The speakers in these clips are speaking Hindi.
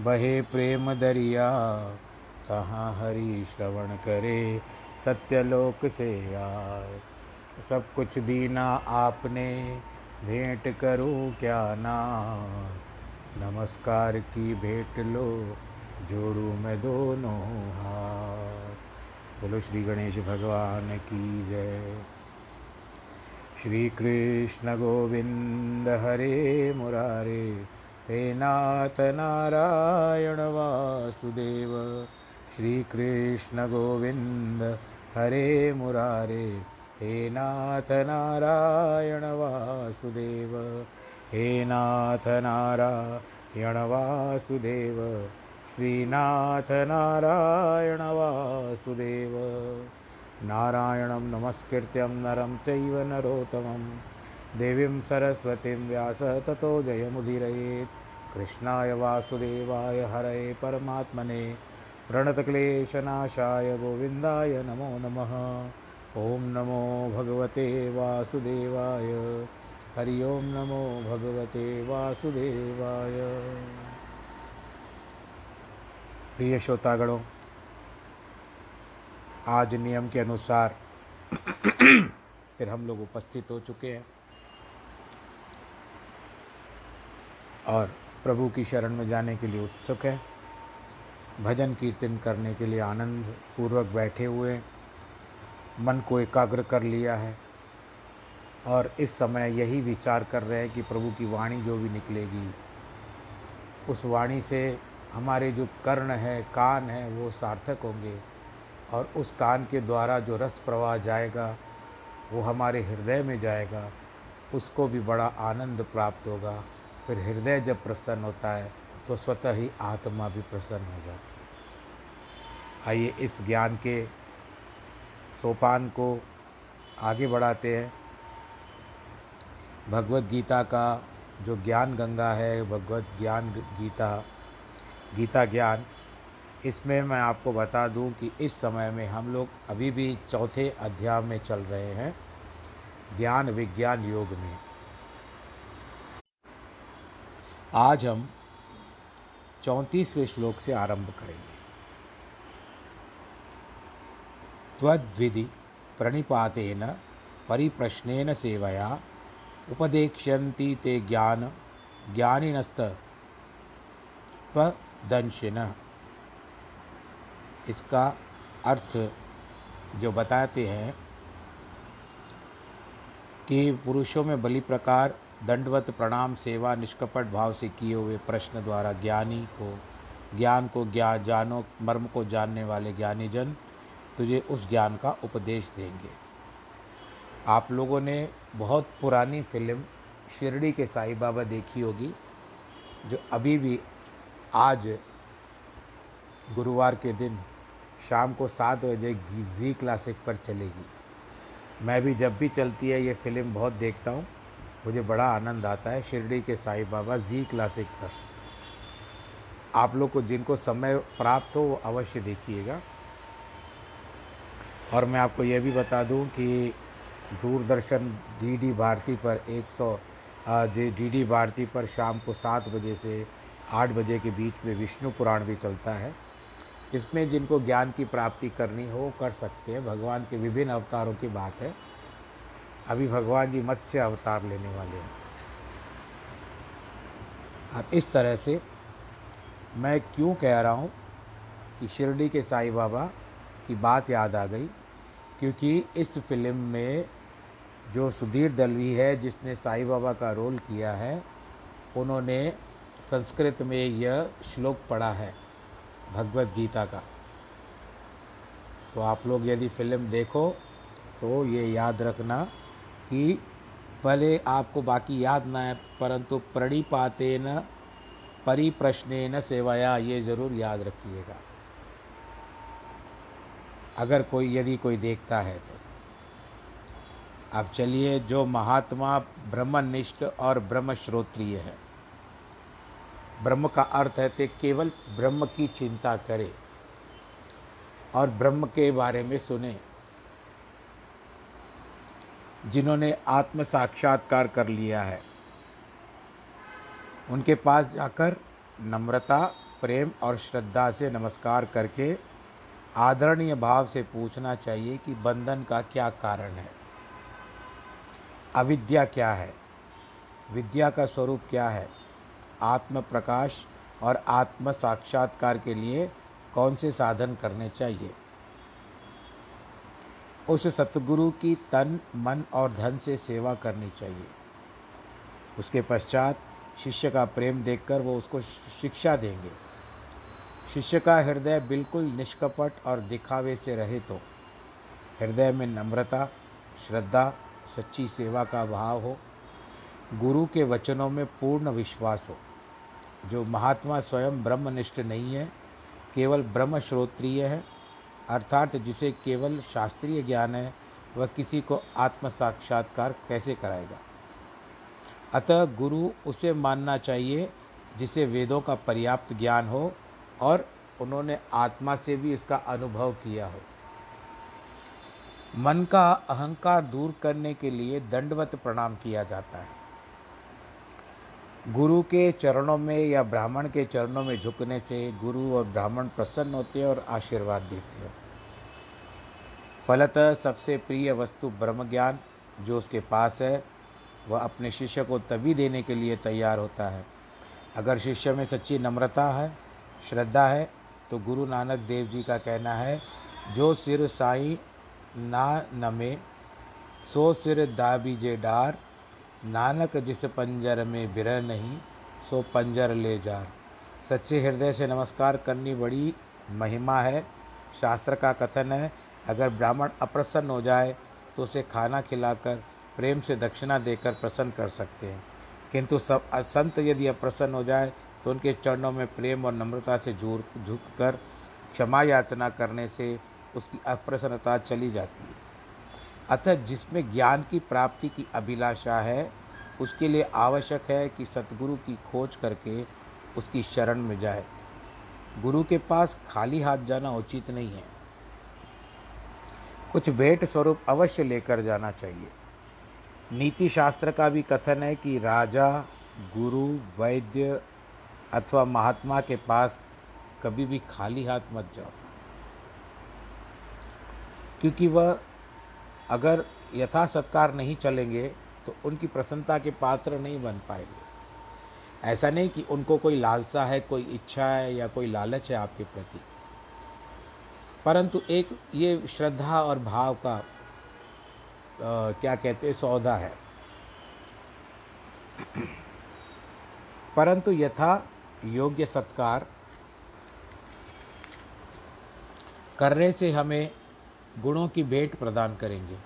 बहे प्रेम दरिया, तहाँ हरि श्रवण करे, सत्यलोक से आए। सब कुछ दीना आपने, भेंट करूँ क्या ना? नमस्कार की भेंट लो, जोड़ू मैं दोनों हाथ। बोलो श्री गणेश भगवान की जय। श्री कृष्ण गोविंद हरे मुरारे। हे नाथ नारायण वासुदेव, श्री कृष्ण गोविंद, हरे मुरारे। हे नाथ नारायण वासुदेव, हे नाथ नारायण वासुदेव श्रीनाथ नारायण वासुदेव। नारायणं नमस्कृत्यं नरं चैव नरोत्तमं देवीं सरस्वतीं व्यास ततो जयमुदीरयेत्। कृष्णाय वासुदेवाय हरये परमात्मने। प्रणतक्लेशनाशाय गोविन्दाय नमो नमः। ॐ नमो भगवते वासुदेवाय। हरि ओं नमो भगवते वासुदेवाय। प्रिय श्रोतागणों, आज नियम के अनुसार फिर हम लोग उपस्थित हो चुके हैं। और प्रभु की शरण में जाने के लिए उत्सुक है। भजन कीर्तन करने के लिए आनंद पूर्वक बैठे हुए, मन को एकाग्र कर लिया है और इस समय यही विचार कर रहे हैं कि प्रभु की वाणी जो भी निकलेगी, उस वाणी से हमारे जो कर्ण है, कान है, वो सार्थक होंगे और उस कान के द्वारा जो रस प्रवाह जाएगा, वो हमारे हृदय में जाएगा, उसको भी बड़ा आनंद प्राप्त होगा। फिर हृदय जब प्रसन्न होता है तो स्वतः ही आत्मा भी प्रसन्न हो जाती है। आइए इस ज्ञान के सोपान को आगे बढ़ाते हैं। भगवत गीता का जो ज्ञान गंगा है, भगवत ज्ञान गीता गीता ज्ञान, इसमें मैं आपको बता दूँ कि इस समय में हम लोग अभी भी चौथे अध्याय में चल रहे हैं, ज्ञान विज्ञान योग में। आज हम चौंतीसवें श्लोक से आरंभ करेंगे। त्वद्विधि प्रणिपातेन परिप्रश्नेन सेवया उपदेक्ष्यन्ति ते ज्ञान, ज्ञानिनस्त त्वदंशिन। इसका अर्थ जो बताते हैं कि पुरुषों में बलि प्रकार दंडवत प्रणाम सेवा निष्कपट भाव से किए हुए प्रश्न द्वारा ज्ञानी को, ज्ञान को ज्ञान जानो, मर्म को जानने वाले ज्ञानी जन तुझे उस ज्ञान का उपदेश देंगे। आप लोगों ने बहुत पुरानी फ़िल्म शिरडी के साईं बाबा देखी होगी, जो अभी भी आज गुरुवार के दिन शाम को सात बजे जी क्लासिक पर चलेगी। मैं भी जब भी चलती है ये फ़िल्म बहुत देखता हूँ। मुझे बड़ा आनंद आता है शिरडी के साईं बाबा जी क्लासिक पर। आप लोग को जिनको समय प्राप्त हो वो अवश्य देखिएगा। और मैं आपको यह भी बता दूँ कि दूरदर्शन डीडी भारती पर 100 डीडी भारती पर शाम को सात बजे से आठ बजे के बीच में विष्णु पुराण भी चलता है। इसमें जिनको ज्ञान की प्राप्ति करनी हो कर सकते हैं। भगवान के विभिन्न अवतारों की बात है। अभी भगवान जी मत्स्य अवतार लेने वाले हैं। अब इस तरह से, मैं क्यों कह रहा हूँ कि शिरडी के साईं बाबा की बात याद आ गई? क्योंकि इस फ़िल्म में जो सुधीर दलवी है, जिसने साईं बाबा का रोल किया है, उन्होंने संस्कृत में यह श्लोक पढ़ा है, भगवत गीता का। तो आप लोग यदि फ़िल्म देखो तो ये याद रखना कि भले आपको बाकी याद ना है परंतु प्रणिपाते न परिप्रश्न सेवाया, ये ज़रूर याद रखिएगा। अगर कोई, यदि कोई देखता है तो। अब चलिए, जो महात्मा ब्रह्मनिष्ठ और ब्रह्म श्रोत्रिय है। ब्रह्म का अर्थ है कि केवल ब्रह्म की चिंता करे और ब्रह्म के बारे में सुने। जिन्होंने आत्म साक्षात्कार कर लिया है। उनके पास जाकर नम्रता, प्रेम और श्रद्धा से नमस्कार करके आदरणीय भाव से पूछना चाहिए कि बंधन का क्या कारण है। अविद्या क्या है? विद्या का स्वरूप क्या है? आत्म प्रकाश और आत्म साक्षात्कार के लिए कौन से साधन करने चाहिए? उस सतगुरु की तन, मन और धन से सेवा करनी चाहिए। उसके पश्चात शिष्य का प्रेम देखकर वो उसको शिक्षा देंगे। शिष्य का हृदय बिल्कुल निष्कपट और दिखावे से रहे तो हृदय में नम्रता, श्रद्धा, सच्ची सेवा का भाव हो। गुरु के वचनों में पूर्ण विश्वास हो। जो महात्मा स्वयं ब्रह्मनिष्ठ नहीं है, केवल ब्रह्म श्रोत्रिय है अर्थात जिसे केवल शास्त्रीय ज्ञान है, वह किसी को आत्म साक्षात्कार कैसे कराएगा? अतः गुरु उसे मानना चाहिए जिसे वेदों का पर्याप्त ज्ञान हो और उन्होंने आत्मा से भी इसका अनुभव किया हो। मन का अहंकार दूर करने के लिए दंडवत प्रणाम किया जाता है। गुरु के चरणों में या ब्राह्मण के चरणों में झुकने से गुरु और ब्राह्मण प्रसन्न होते हैं और आशीर्वाद देते हैं। फलतः सबसे प्रिय वस्तु ब्रह्म ज्ञान जो उसके पास है, वह अपने शिष्य को तभी देने के लिए तैयार होता है। अगर शिष्य में सच्ची नम्रता है, श्रद्धा है तो गुरु नानक देव जी का कहना है, जो सिर साई ना नमे, सो सिर दाबीजे डार नानक जिस पंजर में बिरह नहीं, सो पंजर ले जा सच्चे हृदय से नमस्कार करनी बड़ी महिमा है। शास्त्र का कथन है, अगर ब्राह्मण अप्रसन्न हो जाए तो उसे खाना खिलाकर, प्रेम से दक्षिणा देकर प्रसन्न कर सकते हैं। किंतु सब संत यदि अप्रसन्न हो जाए तो उनके चरणों में प्रेम और नम्रता से झूर झुक कर क्षमा याचना करने से उसकी अप्रसन्नता चली जाती है। अतः जिसमें ज्ञान की प्राप्ति की अभिलाषा है, उसके लिए आवश्यक है कि सतगुरु की खोज करके उसकी शरण में जाए। गुरु के पास खाली हाथ जाना उचित नहीं है। कुछ भेंट स्वरूप अवश्य लेकर जाना चाहिए। नीति शास्त्र का भी कथन है कि राजा, गुरु, वैद्य अथवा महात्मा के पास कभी भी खाली हाथ मत जाओ। क्योंकि वह अगर यथा सत्कार नहीं चलेंगे तो उनकी प्रसन्नता के पात्र नहीं बन पाएँगे। ऐसा नहीं कि उनको कोई लालसा है कोई इच्छा है या कोई लालच है आपके प्रति। परंतु एक ये श्रद्धा और भाव का आ, क्या कहते हैं सौदा है। परंतु यथा योग्य सत्कार करने से हमें गुणों की भेंट प्रदान करेंगे।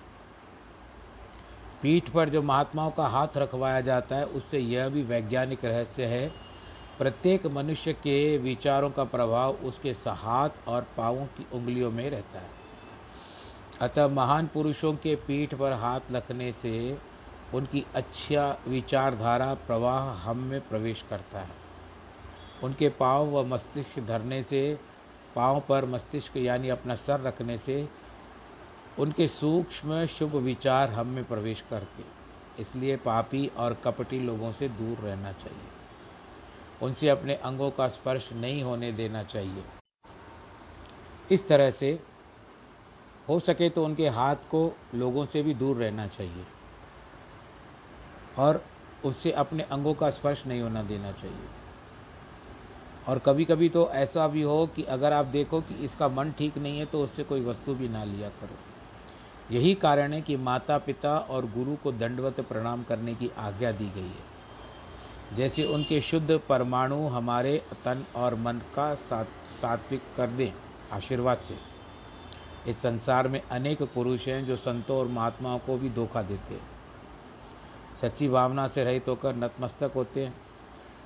पीठ पर जो महात्माओं का हाथ रखवाया जाता है, उससे यह भी वैज्ञानिक रहस्य है, प्रत्येक मनुष्य के विचारों का प्रभाव उसके हाथ और पाँवों की उंगलियों में रहता है। अतः महान पुरुषों के पीठ पर हाथ रखने से उनकी अच्छा विचारधारा, प्रवाह हम में प्रवेश करता है। उनके पाँव व मस्तिष्क धरने से, पाँव पर मस्तिष्क यानी अपना सर रखने से उनके सूक्ष्म शुभ विचार हम में प्रवेश करके। इसलिए पापी और कपटी लोगों से दूर रहना चाहिए। उनसे अपने अंगों का स्पर्श नहीं होने देना चाहिए। इस तरह से हो सके तो उनके हाथ को लोगों से भी दूर रहना चाहिए और उससे अपने अंगों का स्पर्श नहीं होना देना चाहिए। और कभी कभी तो ऐसा भी हो कि अगर आप देखो कि इसका मन ठीक नहीं है तो उससे कोई वस्तु भी ना लिया करो। यही कारण है कि माता पिता और गुरु को दंडवत प्रणाम करने की आज्ञा दी गई है। जैसे उनके शुद्ध परमाणु हमारे तन और मन का सात्विक कर दें, आशीर्वाद से। इस संसार में अनेक पुरुष हैं जो संतों और महात्माओं को भी धोखा देते हैं। सच्ची भावना से रहित होकर नतमस्तक होते हैं।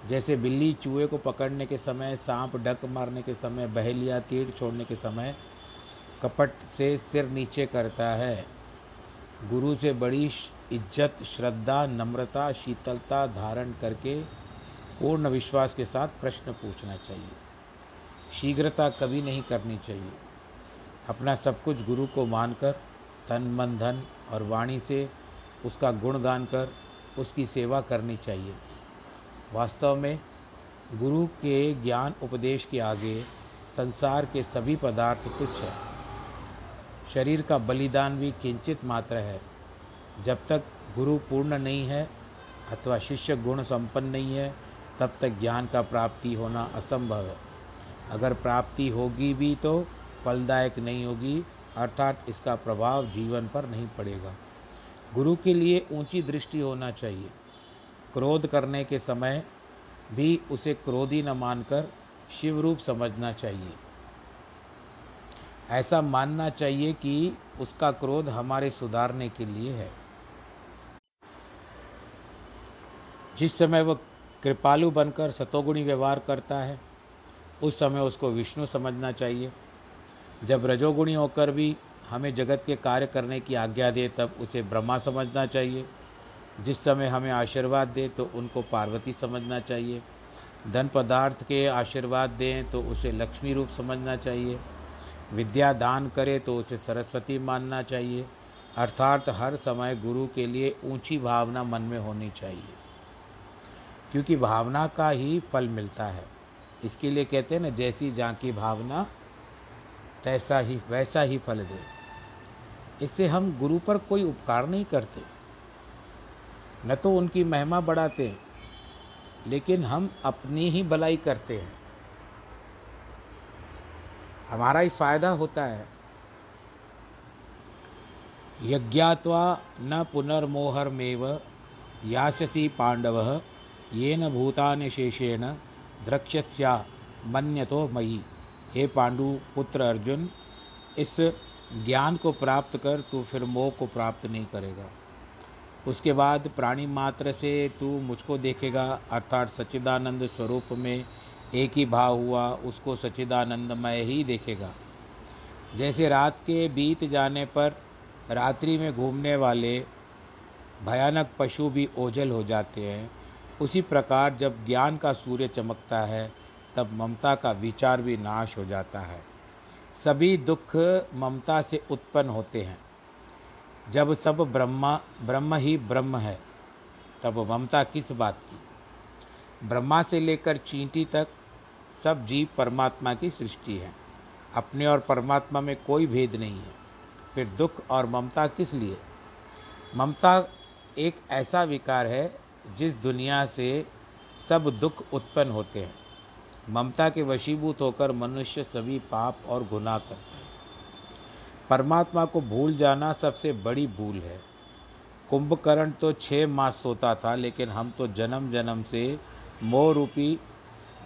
जैसे बिल्ली चूहे को पकड़ने के समय, सांप डक मारने के समय, बहेलिया, तीर छोड़ने के समय कपट से सिर नीचे करता है। गुरु से बड़ी इज़्ज़त, श्रद्धा, नम्रता, शीतलता धारण करके पूर्ण विश्वास के साथ प्रश्न पूछना चाहिए। शीघ्रता कभी नहीं करनी चाहिए। अपना सब कुछ गुरु को मानकर, तन, मन, धन और वाणी से उसका गुणगान कर, उसकी सेवा करनी चाहिए। वास्तव में गुरु के ज्ञान उपदेश के आगे संसार के सभी पदार्थ तुच्छ है। शरीर का बलिदान भी किंचित मात्र है। जब तक गुरु पूर्ण नहीं है अथवा शिष्य गुण संपन्न नहीं है, तब तक ज्ञान का प्राप्ति होना असंभव है। अगर प्राप्ति होगी भी तो फलदायक नहीं होगी, अर्थात इसका प्रभाव जीवन पर नहीं पड़ेगा। गुरु के लिए ऊँची दृष्टि होना चाहिए। क्रोध करने के समय भी उसे क्रोधी न मानकर शिव रूप समझना चाहिए। ऐसा मानना चाहिए कि उसका क्रोध हमारे सुधारने के लिए है। जिस समय वह कृपालु बनकर सतोगुणी व्यवहार करता है, उस समय उसको विष्णु समझना चाहिए। जब रजोगुणी होकर भी हमें जगत के कार्य करने की आज्ञा दे, तब उसे ब्रह्मा समझना चाहिए। जिस समय हमें आशीर्वाद दे तो उनको पार्वती समझना चाहिए। धन पदार्थ के आशीर्वाद दें तो उसे लक्ष्मी रूप समझना चाहिए। विद्या दान करे तो उसे सरस्वती मानना चाहिए। अर्थात हर समय गुरु के लिए ऊँची भावना मन में होनी चाहिए। क्योंकि भावना का ही फल मिलता है। इसके लिए कहते हैं ना, जैसी जहाँ की भावना, तैसा ही, वैसा ही फल दे। इससे हम गुरु पर कोई उपकार नहीं करते। न तो उनकी महिमा बढ़ाते, लेकिन हम अपनी ही भलाई करते हैं। हमारा इस फ़ायदा होता है। यज्ञात्वा न पुनर्मोहरमेव यास्यसी पांडव येन भूतान शेषेण द्रक्ष्यस्या मन्यतो मई हे पांडु पुत्र अर्जुन, इस ज्ञान को प्राप्त कर, तू फिर मोह को प्राप्त नहीं करेगा। उसके बाद प्राणी मात्र से तू मुझको देखेगा, अर्थात सच्चिदानंद स्वरूप में एक ही भाव हुआ, उसको सच्चिदानंदमय ही देखेगा। जैसे रात के बीत जाने पर रात्रि में घूमने वाले भयानक पशु भी ओझल हो जाते हैं, उसी प्रकार जब ज्ञान का सूर्य चमकता है, तब ममता का विचार भी नाश हो जाता है। सभी दुख ममता से उत्पन्न होते हैं। जब सब ब्रह्मा, ब्रह्म ही ब्रह्म है, तब ममता किस बात की? ब्रह्मा से लेकर चींटी तक सब जीव परमात्मा की सृष्टि है। अपने और परमात्मा में कोई भेद नहीं है। फिर दुख और ममता किस लिए? ममता एक ऐसा विकार है जिस दुनिया से सब दुख उत्पन्न होते हैं। ममता के वशीभूत होकर मनुष्य सभी पाप और गुनाह करते हैं। परमात्मा को भूल जाना सबसे बड़ी भूल है। कुंभकर्ण तो छः मास सोता था, लेकिन हम तो जन्म जन्म से मोह रूपी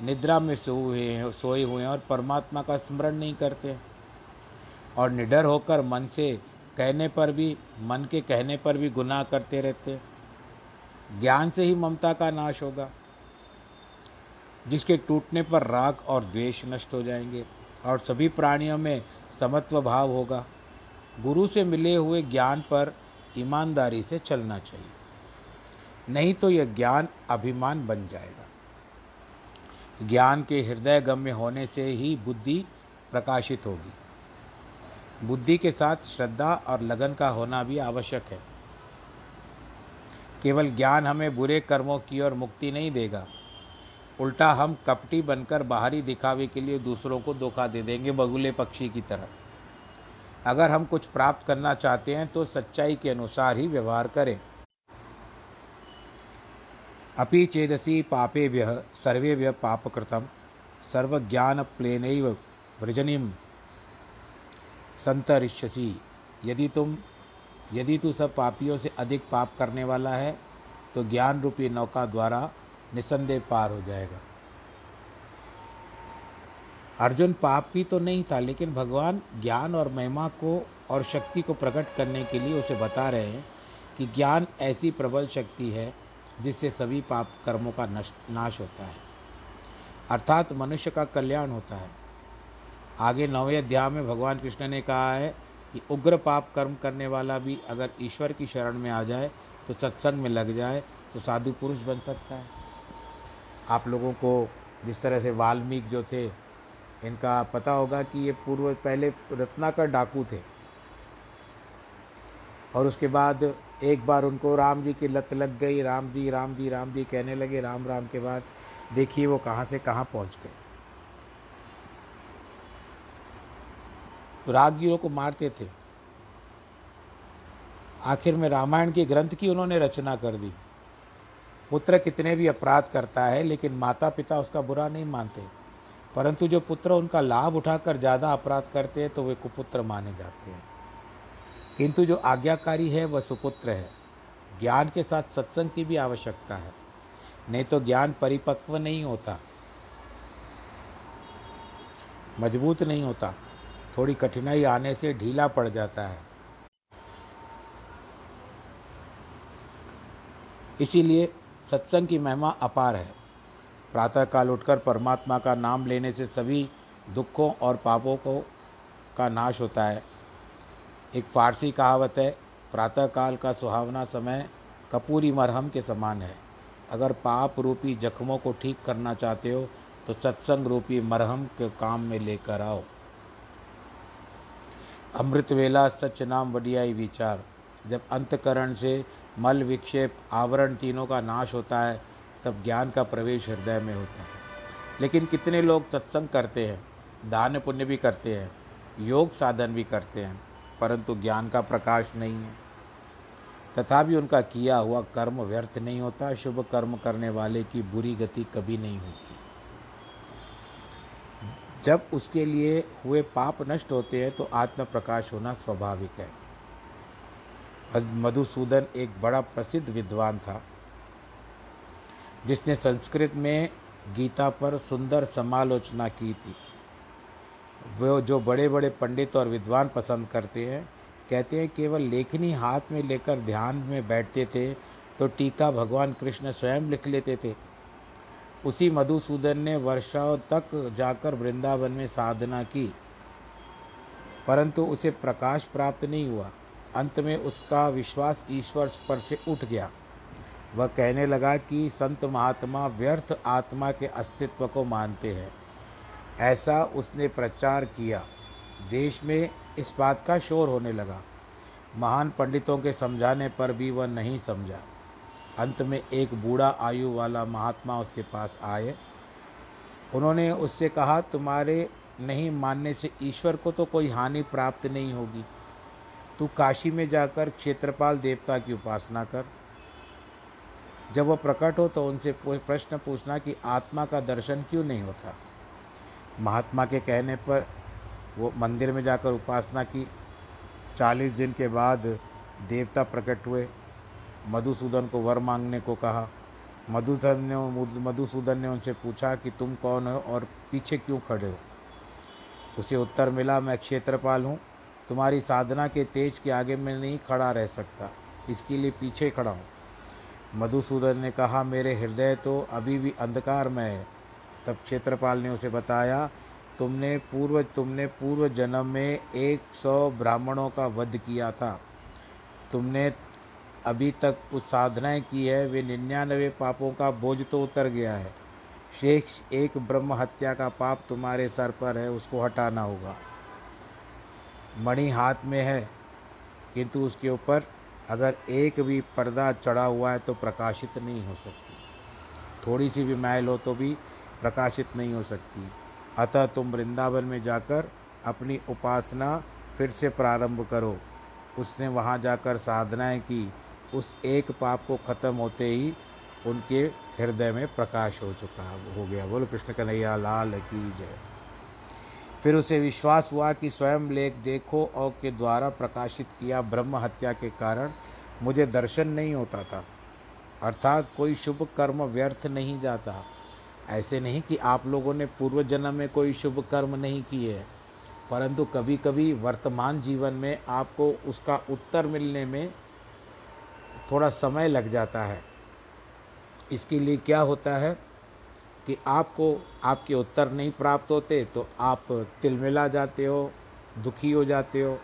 निद्रा में सो सोए सोए हुए हैं और परमात्मा का स्मरण नहीं करते। और निडर होकर मन से कहने पर भी, मन के कहने पर भी गुनाह करते रहते। ज्ञान से ही ममता का नाश होगा, जिसके टूटने पर राग और द्वेष नष्ट हो जाएँगे और सभी प्राणियों में समत्व भाव होगा। गुरु से मिले हुए ज्ञान पर ईमानदारी से चलना चाहिए। नहीं तो यह ज्ञान अभिमान बन जाएगा। ज्ञान के हृदय गम्य होने से ही बुद्धि प्रकाशित होगी। बुद्धि के साथ श्रद्धा और लगन का होना भी आवश्यक है। केवल ज्ञान हमें बुरे कर्मों की ओर मुक्ति नहीं देगा। उल्टा हम कपटी बनकर बाहरी दिखावे के लिए दूसरों को धोखा दे देंगे बगुले पक्षी की तरह। अगर हम कुछ प्राप्त करना चाहते हैं तो सच्चाई के अनुसार ही व्यवहार करें। अपि चेदसी पापेभ्य सर्वेभ्य पापकृतम सर्वज्ञान प्लेन व्रजनिम संतरिष्यसी यदि तुम, यदि तू सब पापियों से अधिक पाप करने वाला है तो ज्ञान रूपी नौका द्वारा निसंदेह पार हो जाएगा। अर्जुन पापी तो नहीं था, लेकिन भगवान ज्ञान और महिमा को और शक्ति को प्रकट करने के लिए उसे बता रहे हैं कि ज्ञान ऐसी प्रबल शक्ति है जिससे सभी पाप कर्मों का नाश होता है। अर्थात मनुष्य का कल्याण होता है। आगे नौवें अध्याय में भगवान कृष्ण ने कहा है कि उग्र पाप कर्म करने वाला भी अगर ईश्वर की शरण में आ जाए तो सत्संग में लग जाए तो साधु पुरुष बन सकता है। आप लोगों को जिस तरह से वाल्मीकि जो थे, इनका पता होगा कि ये पूर्व, पहले रत्नाकर डाकू थे। और उसके बाद एक बार उनको राम जी की लत लग गई, राम जी राम जी राम जी कहने लगे, राम राम के बाद देखिए वो कहाँ से कहाँ पहुँच गए। तो को मारते थे। आखिर में रामायण के ग्रंथ की उन्होंने रचना कर दी। पुत्र कितने भी अपराध करता है, लेकिन माता पिता उसका बुरा नहीं मानते। परंतु जो पुत्र उनका लाभ उठाकर ज़्यादा अपराध करते हैं तो वे कुपुत्र माने जाते हैं। किंतु जो आज्ञाकारी है, वह सुपुत्र है। ज्ञान के साथ सत्संग की भी आवश्यकता है। नहीं तो ज्ञान परिपक्व नहीं होता। मज़बूत नहीं होता। थोड़ी कठिनाई आने से ढीला पड़ जाता है। इसीलिए सत्संग की महिमा अपार है। प्रातःकाल उठकर परमात्मा का नाम लेने से सभी दुखों और पापों को का नाश होता है। एक फारसी कहावत है, प्रातःकाल का सुहावना समय कपूरी मरहम के समान है। अगर पाप रूपी जख्मों को ठीक करना चाहते हो तो सत्संग रूपी मरहम के काम में लेकर आओ। अमृत वेला सच नाम वडियाई विचार। जब अंतकरण से मल विक्षेप आवरण तीनों का नाश होता है, तब ज्ञान का प्रवेश हृदय में होता है। लेकिन कितने लोग सत्संग करते हैं, दान पुण्य भी करते हैं, योग साधन भी करते हैं। परंतु ज्ञान का प्रकाश नहीं है। तथापि उनका किया हुआ कर्म व्यर्थ नहीं होता, शुभ कर्म करने वाले की बुरी गति कभी नहीं होती। जब उसके लिए हुए पाप नष्ट होते हैं तो आत्म प्रकाश होना स्वाभाविक है। मधुसूदन एक बड़ा प्रसिद्ध विद्वान था, जिसने संस्कृत में गीता पर सुंदर समालोचना की थी। वो जो बड़े बड़े पंडित और विद्वान पसंद करते हैं, कहते हैं केवल लेखनी हाथ में लेकर ध्यान में बैठते थे तो टीका भगवान कृष्ण स्वयं लिख लेते थे। उसी मधुसूदन ने वर्षाओं तक जाकर वृंदावन में साधना की, परंतु उसे प्रकाश प्राप्त नहीं हुआ। अंत में उसका विश्वास ईश्वर पर से उठ गया। वह कहने लगा कि संत महात्मा व्यर्थ आत्मा के अस्तित्व को मानते हैं। ऐसा उसने प्रचार किया। देश में इस बात का शोर होने लगा। महान पंडितों के समझाने पर भी वह नहीं समझा। अंत में एक बूढ़ा आयु वाला महात्मा उसके पास आए। उन्होंने उससे कहा, तुम्हारे नहीं मानने से ईश्वर को तो कोई हानि प्राप्त नहीं होगी। तू काशी में जाकर क्षेत्रपाल देवता की उपासना कर। जब वह प्रकट हो तो उनसे प्रश्न पूछना कि आत्मा का दर्शन क्यों नहीं होता? महात्मा के कहने पर वो मंदिर में जाकर उपासना की। चालीस दिन के बाद देवता प्रकट हुए। मधुसूदन को वर मांगने को कहा। मधुसूदन ने मधुसूदन ने उनसे पूछा कि तुम कौन हो और पीछे क्यों खड़े हो? उसे उत्तर मिला, मैं क्षेत्रपाल हूँ। तुम्हारी साधना के तेज के आगे मैं नहीं खड़ा रह सकता। इसके लिए पीछे खड़ा हूँ। मधुसूदन ने कहा, मेरे हृदय तो अभी भी अंधकार में है। तब क्षेत्रपाल ने उसे बताया, तुमने पूर्व तुमने पूर्व जन्म में एक सौ ब्राह्मणों का वध किया था। तुमने अभी तक उस साधनाएँ की है, वे निन्यानवे पापों का बोझ तो उतर गया है। शेष एक ब्रह्म हत्या का पाप तुम्हारे सर पर है, उसको हटाना होगा। मणि हाथ में है, किंतु उसके ऊपर अगर एक भी पर्दा चढ़ा हुआ है तो प्रकाशित नहीं हो सकती। थोड़ी सी भी मैल हो तो भी प्रकाशित नहीं हो सकती। अतः तुम वृंदावन में जाकर अपनी उपासना फिर से प्रारंभ करो। उसने वहाँ जाकर साधनाएँ की। उस एक पाप को ख़त्म होते ही उनके हृदय में प्रकाश हो चुका, हो गया। बोलो, कृष्ण कन्हैया, लाल की जय। फिर उसे विश्वास हुआ कि स्वयं लेख देखो और के द्वारा प्रकाशित किया ब्रह्म हत्या के कारण मुझे दर्शन नहीं होता था। अर्थात कोई शुभ कर्म व्यर्थ नहीं जाता। ऐसे नहीं कि आप लोगों ने पूर्व जन्म में कोई शुभ कर्म नहीं किए, परंतु कभी कभी वर्तमान जीवन में आपको उसका उत्तर मिलने में थोड़ा समय लग जाता है। इसके लिए क्या होता है कि आपको आपके उत्तर नहीं प्राप्त होते तो आप तिलमिला जाते हो, दुखी हो जाते हो।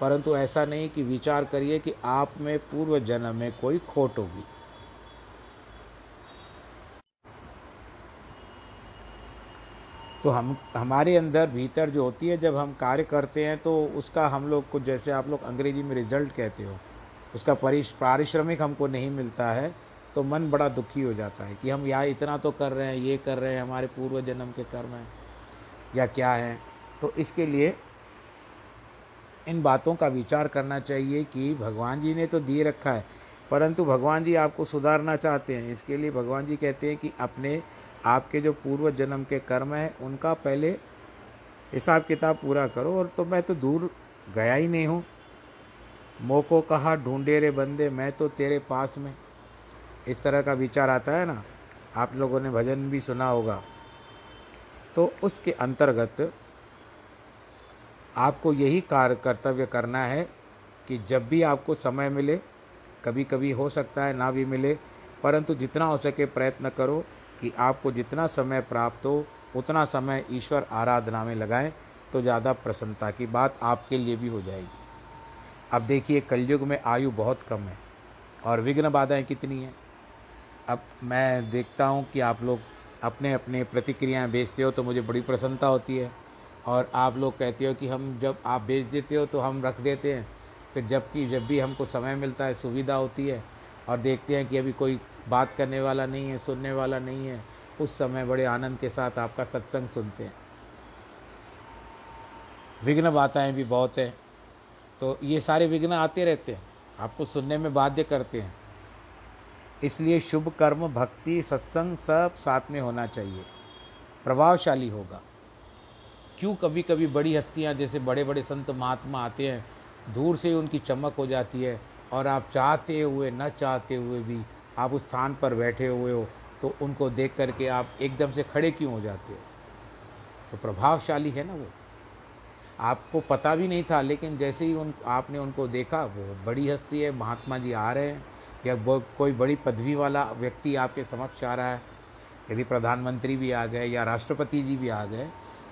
परंतु ऐसा नहीं कि विचार करिए कि आप में पूर्व जन्म में कोई खोट होगी। तो हम, हमारे अंदर भीतर जो होती है, जब हम कार्य करते हैं तो उसका हम लोग को, जैसे आप लोग अंग्रेज़ी में रिज़ल्ट कहते हो, उसका परिश, पारिश्रमिक हमको नहीं मिलता है तो मन बड़ा दुखी हो जाता है कि हम यहाँ इतना तो कर रहे हैं, ये कर रहे हैं, हमारे पूर्व जन्म के कर्म हैं, या क्या है। तो इसके लिए इन बातों का विचार करना चाहिए कि भगवान जी ने तो दिए रखा है, परंतु भगवान जी आपको सुधारना चाहते हैं। इसके लिए भगवान जी कहते हैं कि अपने आपके जो पूर्व जन्म के कर्म हैं, उनका पहले हिसाब किताब पूरा करो और तो मैं तो दूर गया ही नहीं हूँ। मोको कहा, ढूंढे रे बंदे, मैं तो तेरे पास में। इस तरह का विचार आता है ना, आप लोगों ने भजन भी सुना होगा। तो उसके अंतर्गत आपको यही कार्य कर्तव्य करना है कि जब भी आपको समय मिले कभी कभी हो सकता है ना भी मिले, परंतु जितना हो सके प्रयत्न करो कि आपको जितना समय प्राप्त हो, उतना समय ईश्वर आराधना में लगाएँ तो ज़्यादा प्रसन्नता की बात आपके लिए भी हो जाएगी। अब देखिए, कलयुग में आयु बहुत कम है और विघ्न बाधाएँ कितनी हैं। अब मैं देखता हूँ कि आप लोग अपने अपने प्रतिक्रियाएँ भेजते हो तो मुझे बड़ी प्रसन्नता होती है और आप लोग कहते हो कि हम जब आप भेज देते हो तो हम रख देते हैं, फिर जबकि जब भी हमको समय मिलता है, सुविधा होती है और देखते हैं कि अभी कोई बात करने वाला नहीं है, सुनने वाला नहीं है, उस समय बड़े आनंद के साथ आपका सत्संग सुनते हैं। विघ्न बाधाएँ भी बहुत हैं। तो ये सारे विघ्न आते रहते हैं, आपको सुनने में बाध्य करते हैं। इसलिए शुभ कर्म, भक्ति, सत्संग सब साथ में होना चाहिए। प्रभावशाली होगा। क्यों कभी कभी बड़ी हस्तियाँ, जैसे बड़े बड़े संत महात्मा आते हैं, दूर से उनकी चमक हो जाती है, और आप चाहते हुए, न चाहते हुए भी आप उस स्थान पर बैठे हुए हो तो उनको देख करके आप एकदम से खड़े क्यों हो जाते हो? तो प्रभावशाली है ना वो। आपको पता भी नहीं था, लेकिन जैसे ही उन, आपने उनको देखा, वो बड़ी हस्ती है, महात्मा जी आ रहे हैं, या कोई बड़ी पदवी वाला व्यक्ति आपके समक्ष आ रहा है, यदि प्रधानमंत्री भी आ गए या राष्ट्रपति जी भी आ गए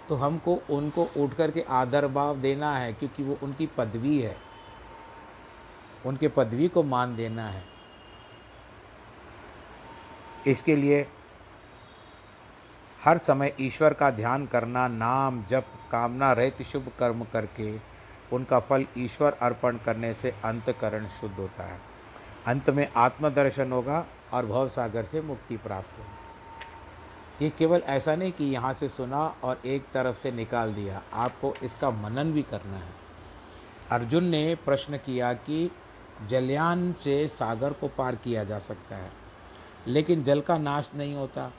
तो हमको उनको उठ कर के आदर भाव देना है, क्योंकि वो उनकी पदवी है। उनके पदवी को मान देना है। इसके लिए हर समय ईश्वर का ध्यान करना, नाम जप, कामना रहित शुभ कर्म करके उनका फल ईश्वर अर्पण करने से अंतकरण शुद्ध होता है। अंत में आत्मदर्शन होगा और भव सागर से मुक्ति प्राप्त होगी। ये केवल ऐसा नहीं कि यहाँ से सुना और एक तरफ़ से निकाल दिया। आपको इसका मनन भी करना है। अर्जुन ने प्रश्न किया कि जलयान से सागर को पार किया जा सकता है। लेकिन जल का नाश नहीं होता।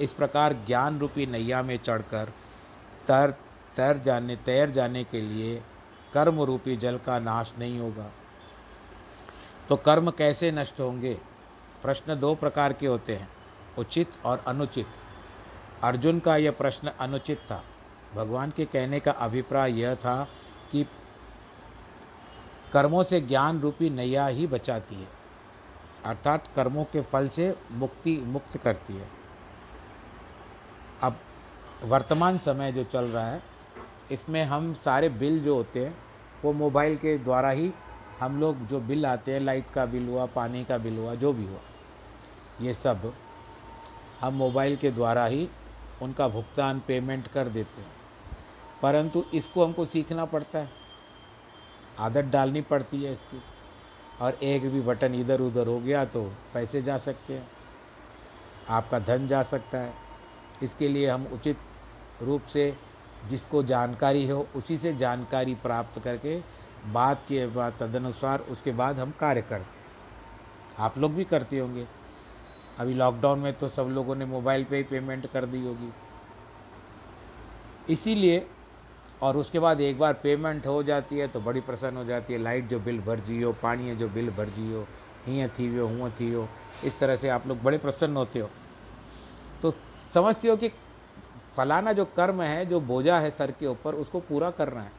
इस प्रकार ज्ञान रूपी नैया में चढ़कर तर, तैर जाने तैर जाने के लिए कर्म रूपी जल का नाश नहीं होगा। तो कर्म कैसे नष्ट होंगे? प्रश्न दो प्रकार के होते हैं, उचित और अनुचित। अर्जुन का यह प्रश्न अनुचित था। भगवान के कहने का अभिप्राय यह था कि कर्मों से ज्ञान रूपी नैया ही बचाती है। अर्थात कर्मों के फल से मुक्ति, मुक्त करती है। अब वर्तमान समय जो चल रहा है, इसमें हम सारे बिल जो होते हैं, वो मोबाइल के द्वारा ही हम लोग जो बिल आते हैं, लाइट का बिल हुआ, पानी का बिल हुआ, जो भी हुआ, ये सब हम मोबाइल के द्वारा ही उनका भुगतान, पेमेंट कर देते हैं। परंतु इसको हमको सीखना पड़ता है। आदत डालनी पड़ती है इसकी। और एक भी बटन इधर उधर हो गया तो पैसे जा सकते हैं। आपका धन जा सकता है। इसके लिए हम उचित रूप से जिसको जानकारी हो, उसी से जानकारी प्राप्त करके बात के बाद तदनुसार उसके बाद हम कार्य करते आप लोग भी करते होंगे। अभी लॉकडाउन में तो सब लोगों ने मोबाइल पे ही पेमेंट कर दी होगी। इसीलिए और उसके बाद एक बार पेमेंट हो जाती है तो बड़ी प्रसन्न हो जाती है। लाइट जो बिल भर हो, पानी जो बिल भर हो हीअं थी वियो हूँ थी वियो इस तरह से आप लोग बड़े प्रसन्न होते हो। तो समझते हो कि फलाना जो कर्म है, जो बोझा है सर के ऊपर, उसको पूरा करना है।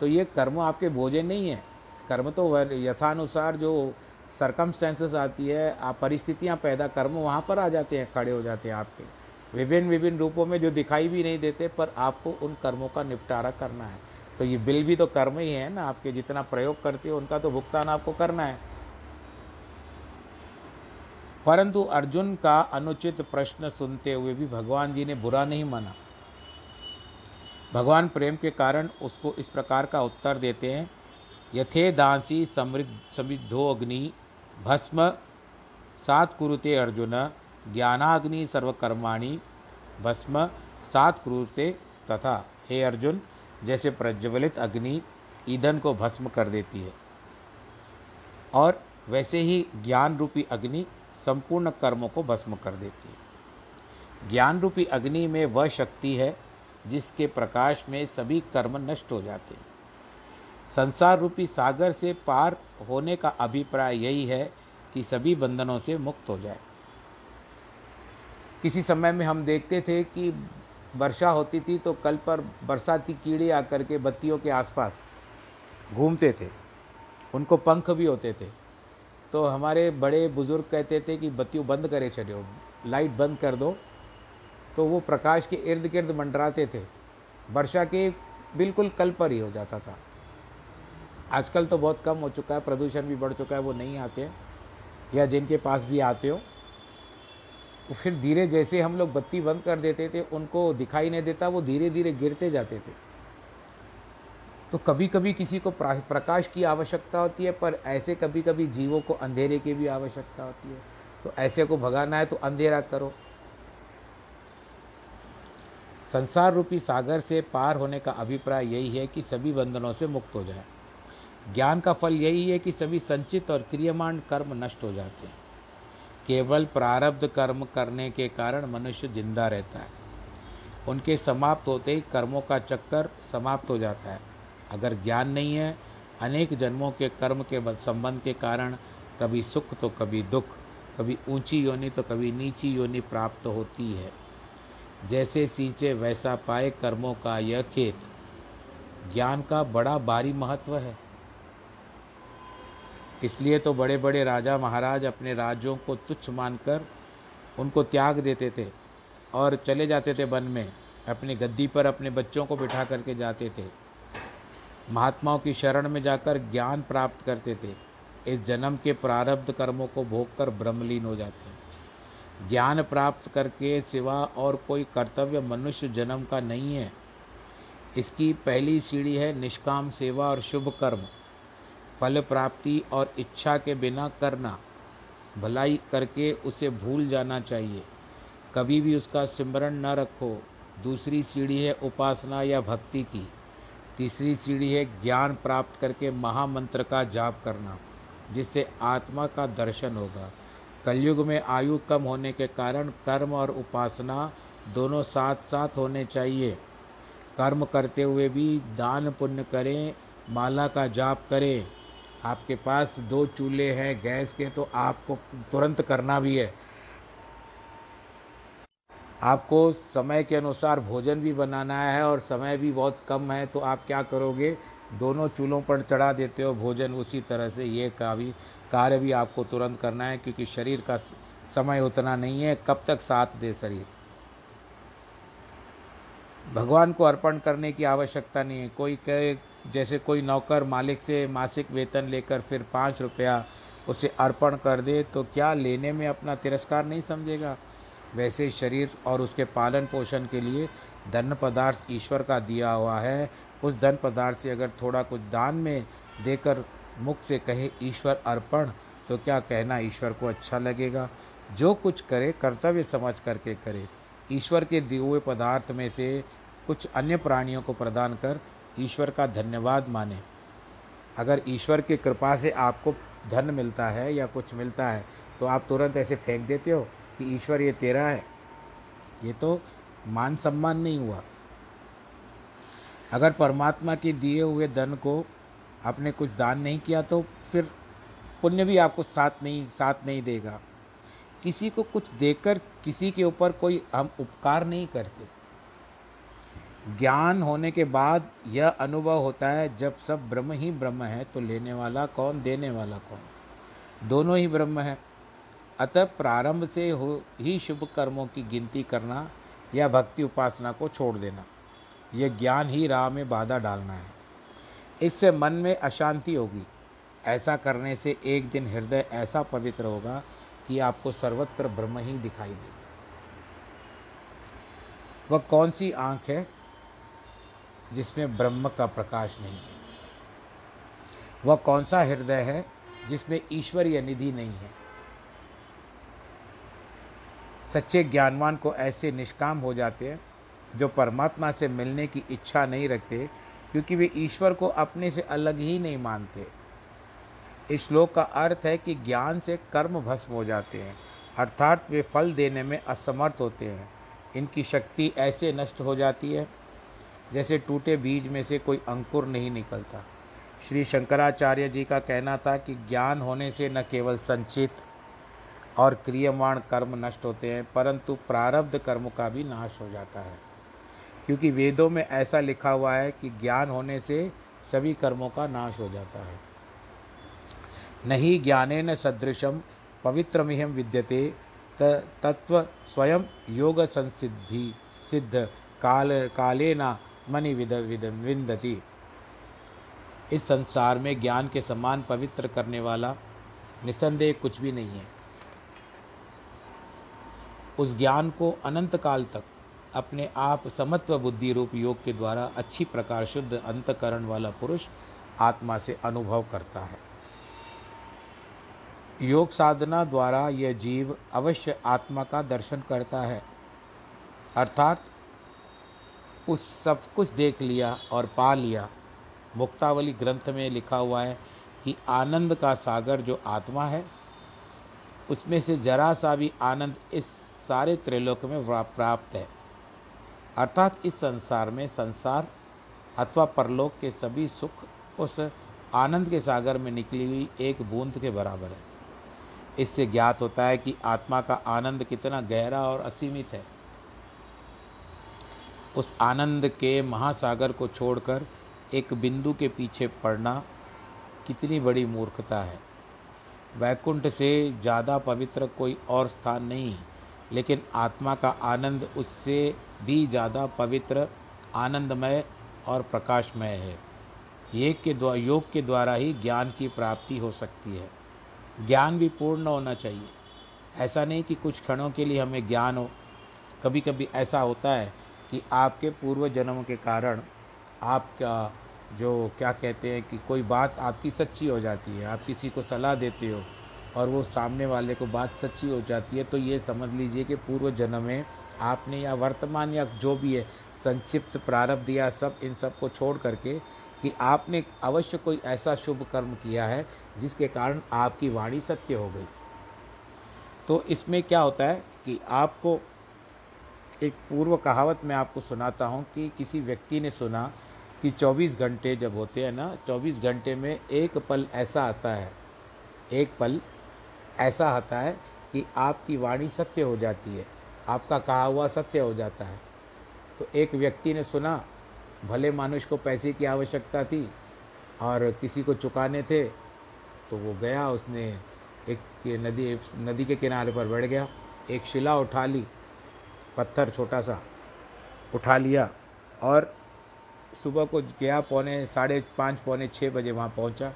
तो ये कर्म आपके बोझे नहीं है। कर्म तो यथानुसार जो सरकमस्टेंसेस आती है, आप परिस्थितियाँ पैदा, कर्म वहाँ पर आ जाते हैं, खड़े हो जाते हैं आपके। विभिन्न विभिन्न रूपों में जो दिखाई भी नहीं देते, पर आपको उन कर्मों का निपटारा करना है। तो ये बिल भी तो कर्म ही है ना, आपके जितना प्रयोग करते हो, उनका तो भुगतान आपको करना है। परंतु अर्जुन का अनुचित प्रश्न सुनते हुए भी भगवान जी ने बुरा नहीं माना। भगवान प्रेम के कारण उसको इस प्रकार का उत्तर देते हैं, यथे दासी समृद्ध, समृद्धो अग्नि, भस्म सात कुरुते अर्जुन ज्ञानाग्नि सर्वकर्माणी भस्म सात क्रूरते तथा, हे अर्जुन, जैसे प्रज्वलित अग्नि ईंधन को भस्म कर देती है। और वैसे ही ज्ञान रूपी अग्नि संपूर्ण कर्मों को भस्म कर देती है। ज्ञान रूपी अग्नि में वह शक्ति है जिसके प्रकाश में सभी कर्म नष्ट हो जाते हैं। संसार रूपी सागर से पार होने का अभिप्राय यही है कि सभी बंधनों से मुक्त हो जाए। किसी समय में हम देखते थे कि वर्षा होती थी तो कल पर बरसाती कीड़े आकर के बत्तियों के आसपास घूमते थे। उनको पंख भी होते थे। तो हमारे बड़े बुज़ुर्ग कहते थे कि बत्तियों बंद करे चलो लाइट बंद कर दो। तो वो प्रकाश के इर्द गिर्द मंडराते थे। वर्षा के बिल्कुल कल पर ही हो जाता था। आजकल तो बहुत कम हो चुका है, प्रदूषण भी बढ़ चुका है, वो नहीं आते। या जिनके पास भी आते हो तो फिर धीरे जैसे हम लोग बत्ती बंद कर देते थे, उनको दिखाई नहीं देता, वो धीरे धीरे गिरते जाते थे। तो कभी कभी किसी को प्रकाश की आवश्यकता होती है, पर ऐसे कभी कभी जीवों को अंधेरे की भी आवश्यकता होती है। तो ऐसे को भगाना है तो अंधेरा करो। संसार रूपी सागर से पार होने का अभिप्राय यही है कि सभी बंधनों से मुक्त हो जाए। ज्ञान का फल यही है कि सभी संचित और क्रियमान कर्म नष्ट हो जाते हैं। केवल प्रारब्ध कर्म करने के कारण मनुष्य ज़िंदा रहता है। उनके समाप्त होते ही कर्मों का चक्कर समाप्त हो जाता है। अगर ज्ञान नहीं है, अनेक जन्मों के कर्म के संबंध के कारण कभी सुख तो कभी दुख, कभी ऊँची योनि तो कभी नीची योनि प्राप्त होती है। जैसे सींचे वैसा पाए कर्मों का यह खेत। ज्ञान का बड़ा भारी महत्व है। इसलिए तो बड़े बड़े राजा महाराज अपने राज्यों को तुच्छ मानकर उनको त्याग देते थे और चले जाते थे वन में, अपनी गद्दी पर अपने बच्चों को बिठा करके जाते थे। महात्माओं की शरण में जाकर ज्ञान प्राप्त करते थे। इस जन्म के प्रारब्ध कर्मों को भोग कर ब्रह्मलीन हो जाते हैं। ज्ञान प्राप्त करके सिवा और कोई कर्तव्य मनुष्य जन्म का नहीं है। इसकी पहली सीढ़ी है निष्काम सेवा और शुभ कर्म। फल प्राप्ति और इच्छा के बिना करना। भलाई करके उसे भूल जाना चाहिए। कभी भी उसका सिमरण न रखो। दूसरी सीढ़ी है उपासना या भक्ति की। तीसरी सीढ़ी है ज्ञान प्राप्त करके महामंत्र का जाप करना, जिससे आत्मा का दर्शन होगा। कलयुग में आयु कम होने के कारण कर्म और उपासना दोनों साथ साथ होने चाहिए। कर्म करते हुए भी दान पुण्य करें, माला का जाप करें। आपके पास दो चूल्हे हैं, गैस के तो आपको तुरंत करना भी है। आपको समय के अनुसार भोजन भी बनाना है और समय भी बहुत कम है तो आप क्या करोगे? दोनों चूल्हों पर चढ़ा देते हो भोजन, उसी तरह से ये का भी कार्य भी आपको तुरंत करना है, क्योंकि शरीर का समय उतना नहीं है। कब तक साथ दे शरीर? भगवान को अर्पण करने की आवश्यकता नहीं है। कोई कहे जैसे कोई नौकर मालिक से मासिक वेतन लेकर फिर पाँच रुपया उसे अर्पण कर दे तो क्या लेने में अपना तिरस्कार नहीं समझेगा? वैसे शरीर और उसके पालन पोषण के लिए धन पदार्थ ईश्वर का दिया हुआ है। उस धन पदार्थ से अगर थोड़ा कुछ दान में देकर मुख से कहे ईश्वर अर्पण तो क्या कहना ईश्वर को अच्छा लगेगा? जो कुछ करे, कर्तव्य समझ करके करे। ईश्वर के दिए हुए पदार्थ में से कुछ अन्य प्राणियों को प्रदान कर ईश्वर का धन्यवाद माने। अगर ईश्वर की कृपा से आपको धन मिलता है या कुछ मिलता है तो आप तुरंत ऐसे फेंक देते हो कि ईश्वर ये तेरा है। ये तो मान सम्मान नहीं हुआ। अगर परमात्मा के दिए हुए धन को आपने कुछ दान नहीं किया तो फिर पुण्य भी आपको साथ नहीं साथ नहीं देगा। किसी को कुछ देकर किसी के ऊपर कोई हम उपकार नहीं करते। ज्ञान होने के बाद यह अनुभव होता है, जब सब ब्रह्म ही ब्रह्म है तो लेने वाला कौन, देने वाला कौन? दोनों ही ब्रह्म है। अतः प्रारंभ से हो, ही शुभ कर्मों की गिनती करना या भक्ति उपासना को छोड़ देना यह ज्ञान ही राह में बाधा डालना है। इससे मन में अशांति होगी। ऐसा करने से एक दिन हृदय ऐसा पवित्र होगा कि आपको सर्वत्र ब्रह्म ही दिखाई देगा। वह कौन सी आँख है? जिसमें ब्रह्म का प्रकाश नहीं है। वह कौन सा हृदय है जिसमें ईश्वरीय निधि नहीं है? सच्चे ज्ञानवान को ऐसे निष्काम हो जाते हैं जो परमात्मा से मिलने की इच्छा नहीं रखते, क्योंकि वे ईश्वर को अपने से अलग ही नहीं मानते। इस श्लोक का अर्थ है कि ज्ञान से कर्म भस्म हो जाते हैं, अर्थात वे फल देने में असमर्थ होते हैं। इनकी शक्ति ऐसे नष्ट हो जाती है जैसे टूटे बीज में से कोई अंकुर नहीं निकलता। श्री शंकराचार्य जी का कहना था कि ज्ञान होने से न केवल संचित और क्रियमाण कर्म नष्ट होते हैं, परंतु प्रारब्ध कर्म का भी नाश हो जाता है। क्योंकि वेदों में ऐसा लिखा हुआ है कि ज्ञान होने से सभी कर्मों का नाश हो जाता है। नहीं ज्ञाने न सदृशम पवित्रमिहम विद्यते तत्व स्वयं योग संसिद्धि सिद्ध काल काले न मणि विद विद, विंदती। इस संसार में ज्ञान के समान पवित्र करने वाला निसंदेह कुछ भी नहीं है। उस ज्ञान को अनंत काल तक अपने आप समत्व बुद्धि रूप योग के द्वारा अच्छी प्रकार शुद्ध अंतकरण वाला पुरुष आत्मा से अनुभव करता है। योग साधना द्वारा यह जीव अवश्य आत्मा का दर्शन करता है। अर्थात उस सब कुछ देख लिया और पा लिया। मुक्तावली ग्रंथ में लिखा हुआ है कि आनंद का सागर जो आत्मा है, उसमें से जरा सा भी आनंद इस सारे त्रिलोक में प्राप्त है। अर्थात इस संसार में संसार अथवा परलोक के सभी सुख उस आनंद के सागर में निकली हुई एक बूंद के बराबर है। इससे ज्ञात होता है कि आत्मा का आनंद कितना गहरा और असीमित है। उस आनंद के महासागर को छोड़कर एक बिंदु के पीछे पड़ना कितनी बड़ी मूर्खता है। वैकुंठ से ज़्यादा पवित्र कोई और स्थान नहीं, लेकिन आत्मा का आनंद उससे भी ज़्यादा पवित्र, आनंदमय और प्रकाशमय है। योग के द्वारा योग के द्वारा ही ज्ञान की प्राप्ति हो सकती है। ज्ञान भी पूर्ण होना चाहिए। ऐसा नहीं कि कुछ क्षणों के लिए हमें ज्ञान हो। कभी कभी ऐसा होता है कि आपके पूर्व जन्म के कारण आपका जो क्या कहते हैं कि कोई बात आपकी सच्ची हो जाती है, आप किसी को सलाह देते हो और वो सामने वाले को बात सच्ची हो जाती है तो ये समझ लीजिए कि पूर्व जन्म में आपने या वर्तमान या जो भी है, संक्षिप्त प्रारब्ध या सब, इन सबको छोड़ करके कि आपने अवश्य कोई ऐसा शुभ कर्म किया है जिसके कारण आपकी वाणी सत्य हो गई। तो इसमें क्या होता है कि आपको एक पूर्व कहावत मैं आपको सुनाता हूँ कि किसी व्यक्ति ने सुना कि 24 घंटे जब होते हैं ना 24 घंटे में एक पल ऐसा आता है, एक पल ऐसा आता है कि आपकी वाणी सत्य हो जाती है, आपका कहा हुआ सत्य हो जाता है। तो एक व्यक्ति ने सुना, भले मानुष को पैसे की आवश्यकता थी और किसी को चुकाने थे तो वो गया, उसने एक नदी नदी के किनारे पर बैठ गया, एक शिला उठा ली पत्थर छोटा सा उठा लिया और सुबह को गया पौने साढ़े पाँच, पौने छः बजे वहाँ पहुँचा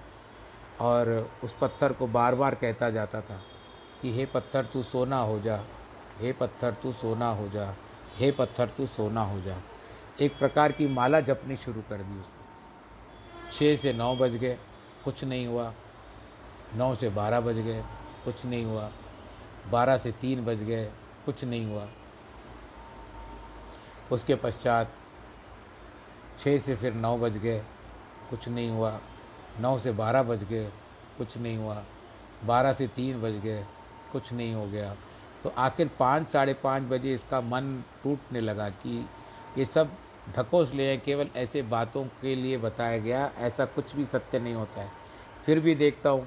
और उस पत्थर को बार बार कहता जाता था कि, हे पत्थर, तू सोना हो जा, हे पत्थर, तू सोना हो जा, हे पत्थर, तू सोना हो जा। एक प्रकार की माला जपनी शुरू कर दी उसने। छः से नौ बज गए, कुछ नहीं हुआ। नौ से बारह बज गए, कुछ नहीं हुआ। बारह से तीन बज गए, कुछ नहीं हुआ। उसके पश्चात छः से फिर नौ बज गए, कुछ नहीं हुआ। नौ से बारह बज गए, कुछ नहीं हुआ। बारह से तीन बज गए, कुछ नहीं हो गया। तो आखिर पाँच, साढ़े पाँच बजे इसका मन टूटने लगा कि ये सब ढकोस ले हैं, केवल ऐसे बातों के लिए बताया गया, ऐसा कुछ भी सत्य नहीं होता है। फिर भी देखता हूँ,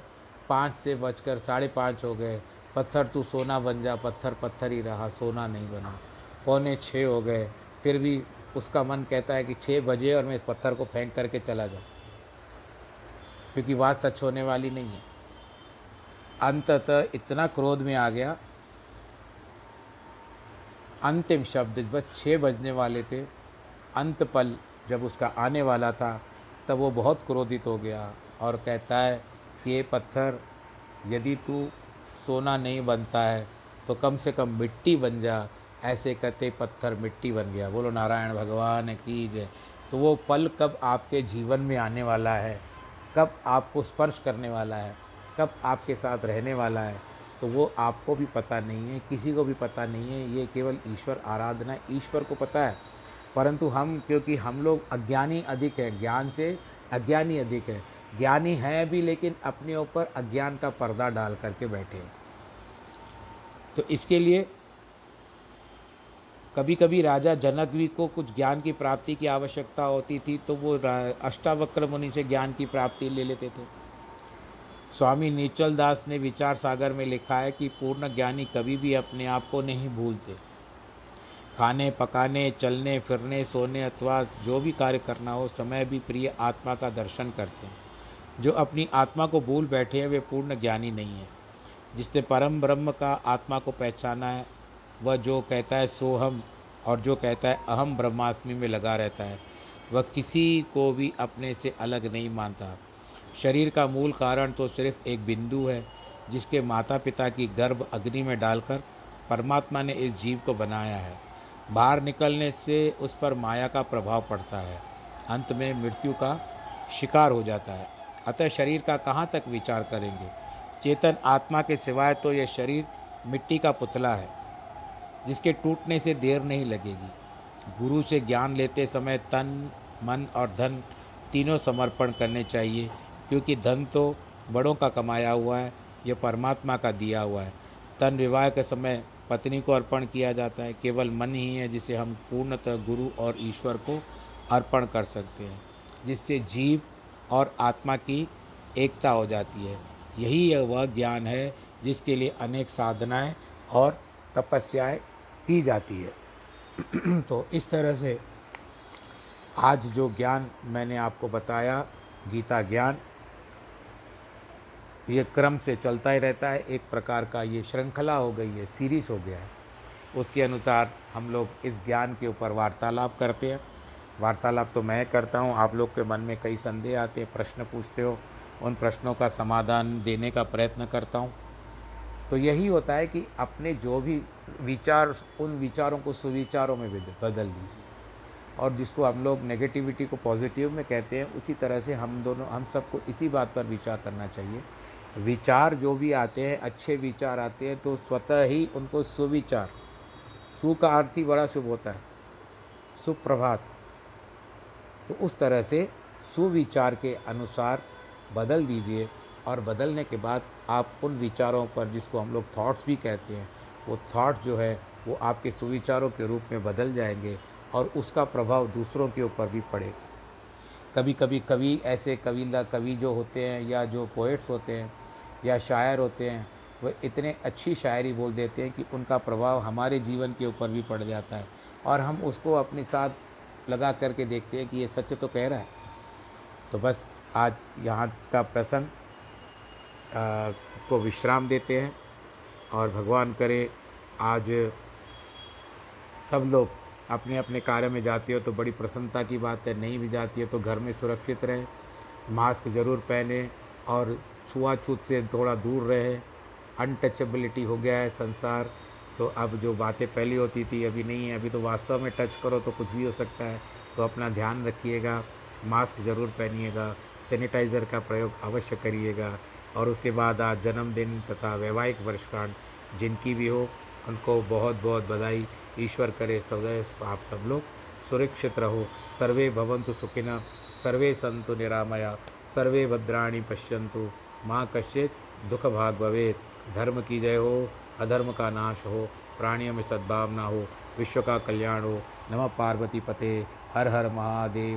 पाँच से बजकर साढ़े पाँच हो गए। पत्थर तू सोना बन जा, पत्थर पत्थर ही रहा, सोना नहीं बना। पौने छः हो गए। फिर भी उसका मन कहता है कि छः बजे और मैं इस पत्थर को फेंक करके चला जाऊँ। क्योंकि बात सच होने वाली नहीं है। अंततः इतना क्रोध में आ गया। अंतिम शब्द बस छः बजने वाले थे, अंत पल जब उसका आने वाला था, तब वो बहुत क्रोधित हो गया और कहता है कि ये पत्थर, यदि तू सोना नहीं बनता है तो कम से कम मिट्टी बन जा ऐसे कहते पत्थर मिट्टी बन गया। बोलो, नारायण भगवान की जय। तो वो पल कब आपके जीवन में आने वाला है? कब आपको स्पर्श करने वाला है? कब आपके साथ रहने वाला है? तो वो आपको भी पता नहीं है, किसी को भी पता नहीं है। ये केवल ईश्वर आराधना, ईश्वर को पता है। परंतु हम, क्योंकि हम लोग अज्ञानी अधिक है, ज्ञान से अज्ञानी अधिक है। ज्ञानी है भी, लेकिन अपने ऊपर अज्ञान का पर्दा डाल करके बैठे तो इसके लिए कभी कभी राजा जनक भी को कुछ ज्ञान की प्राप्ति की आवश्यकता होती थी तो वो अष्टावक्र मुनि से ज्ञान की प्राप्ति ले लेते थे। स्वामी नीचल दास ने विचार सागर में लिखा है कि पूर्ण ज्ञानी कभी भी अपने आप को नहीं भूलते। खाने, पकाने, चलने, फिरने, सोने अथवा जो भी कार्य करना हो, समय भी प्रिय आत्मा का दर्शन करते हैं। जो अपनी आत्मा को भूल बैठे हैं, वे पूर्ण ज्ञानी नहीं है। जिसने परम ब्रह्म का आत्मा को पहचाना है वह जो कहता है सोहम और जो कहता है अहम ब्रह्मास्मि में लगा रहता है, वह किसी को भी अपने से अलग नहीं मानता। शरीर का मूल कारण तो सिर्फ़ एक बिंदु है, जिसके माता पिता की गर्भ अग्नि में डालकर परमात्मा ने इस जीव को बनाया है। बाहर निकलने से उस पर माया का प्रभाव पड़ता है। अंत में मृत्यु का शिकार हो जाता है। अतः शरीर का कहाँ तक विचार करेंगे? चेतन आत्मा के सिवाय तो यह शरीर मिट्टी का पुतला है। जिसके टूटने से देर नहीं लगेगी। गुरु से ज्ञान लेते समय तन, मन और धन तीनों समर्पण करने चाहिए, क्योंकि धन तो बड़ों का कमाया हुआ है, यह परमात्मा का दिया हुआ है। तन विवाह के समय पत्नी को अर्पण किया जाता है, केवल मन ही है जिसे हम पूर्णतः गुरु और ईश्वर को अर्पण कर सकते हैं, जिससे जीव और आत्मा की एकता हो जाती है। यही वह ज्ञान है जिसके लिए अनेक साधनाएँ और तपस्याएँ की जाती है। तो इस तरह से आज जो ज्ञान मैंने आपको बताया, गीता ज्ञान, ये क्रम से चलता ही रहता है। एक प्रकार का ये श्रृंखला हो गई है सीरीज़ हो गया है। उसके अनुसार हम लोग इस ज्ञान के ऊपर वार्तालाप करते हैं। वार्तालाप तो मैं करता हूँ, आप लोग के मन में कई संदेह आते हैं, प्रश्न पूछते हो, उन प्रश्नों का समाधान देने का प्रयत्न करता हूँ। तो यही होता है कि अपने जो भी विचार, उन विचारों को सुविचारों में बदल दीजिए। और जिसको हम लोग नेगेटिविटी को पॉजिटिव में कहते हैं, उसी तरह से हम दोनों, हम सबको इसी बात पर विचार करना चाहिए। विचार जो भी आते हैं, अच्छे विचार आते हैं तो स्वतः ही उनको सुविचार। सु का अर्थ ही बड़ा शुभ होता है। सुप्रभात। तो उस तरह से सुविचार के अनुसार बदल दीजिए। और बदलने के बाद आप उन विचारों पर जिसको हम लोग थॉट्स भी कहते हैं, वो थॉट जो है, वो आपके सुविचारों के रूप में बदल जाएँगे और उसका प्रभाव दूसरों के ऊपर भी पड़ेगा। कभी कभी कवि ऐसे कविला कवि जो होते हैं या जो पोइट्स होते हैं या शायर होते हैं वह इतने अच्छी शायरी बोल देते हैं कि उनका प्रभाव हमारे जीवन के ऊपर भी पड़ जाता है और हम उसको अपने साथ लगा करके देखते हैं कि ये सच तो कह रहा है। तो बस आज यहाँ का प्रसंग को विश्राम देते हैं और भगवान करे, आज सब लोग अपने अपने कार्य में जाते हो तो बड़ी प्रसन्नता की बात है, नहीं भी जाती है तो घर में सुरक्षित रहें, मास्क ज़रूर पहने और छुआछूत से थोड़ा दूर रहे अनटचेबिलिटी हो गया है संसार तो अब जो बातें पहले होती थी, अभी नहीं है, अभी तो वास्तव में टच करो तो कुछ भी हो सकता है तो अपना ध्यान रखिएगा, मास्क ज़रूर पहनिएगा सैनिटाइज़र का प्रयोग अवश्य करिएगा और उसके बाद आज जन्मदिन तथा वैवाहिक वर्षगांठ जिनकी भी हो, उनको बहुत बहुत बधाई। ईश्वर करे सदैव आप सब लोग सुरक्षित रहो। सर्वे भवंतु सुखिन सर्वे संतु निरामया, सर्वे भद्राणी पश्यंतु माँ कश्चित दुख भाग भवेत। धर्म की जय हो, अधर्म का नाश हो, प्राणियों में सद्भावना हो, विश्व का कल्याण हो। नमः पार्वती पते, हर हर महादेव।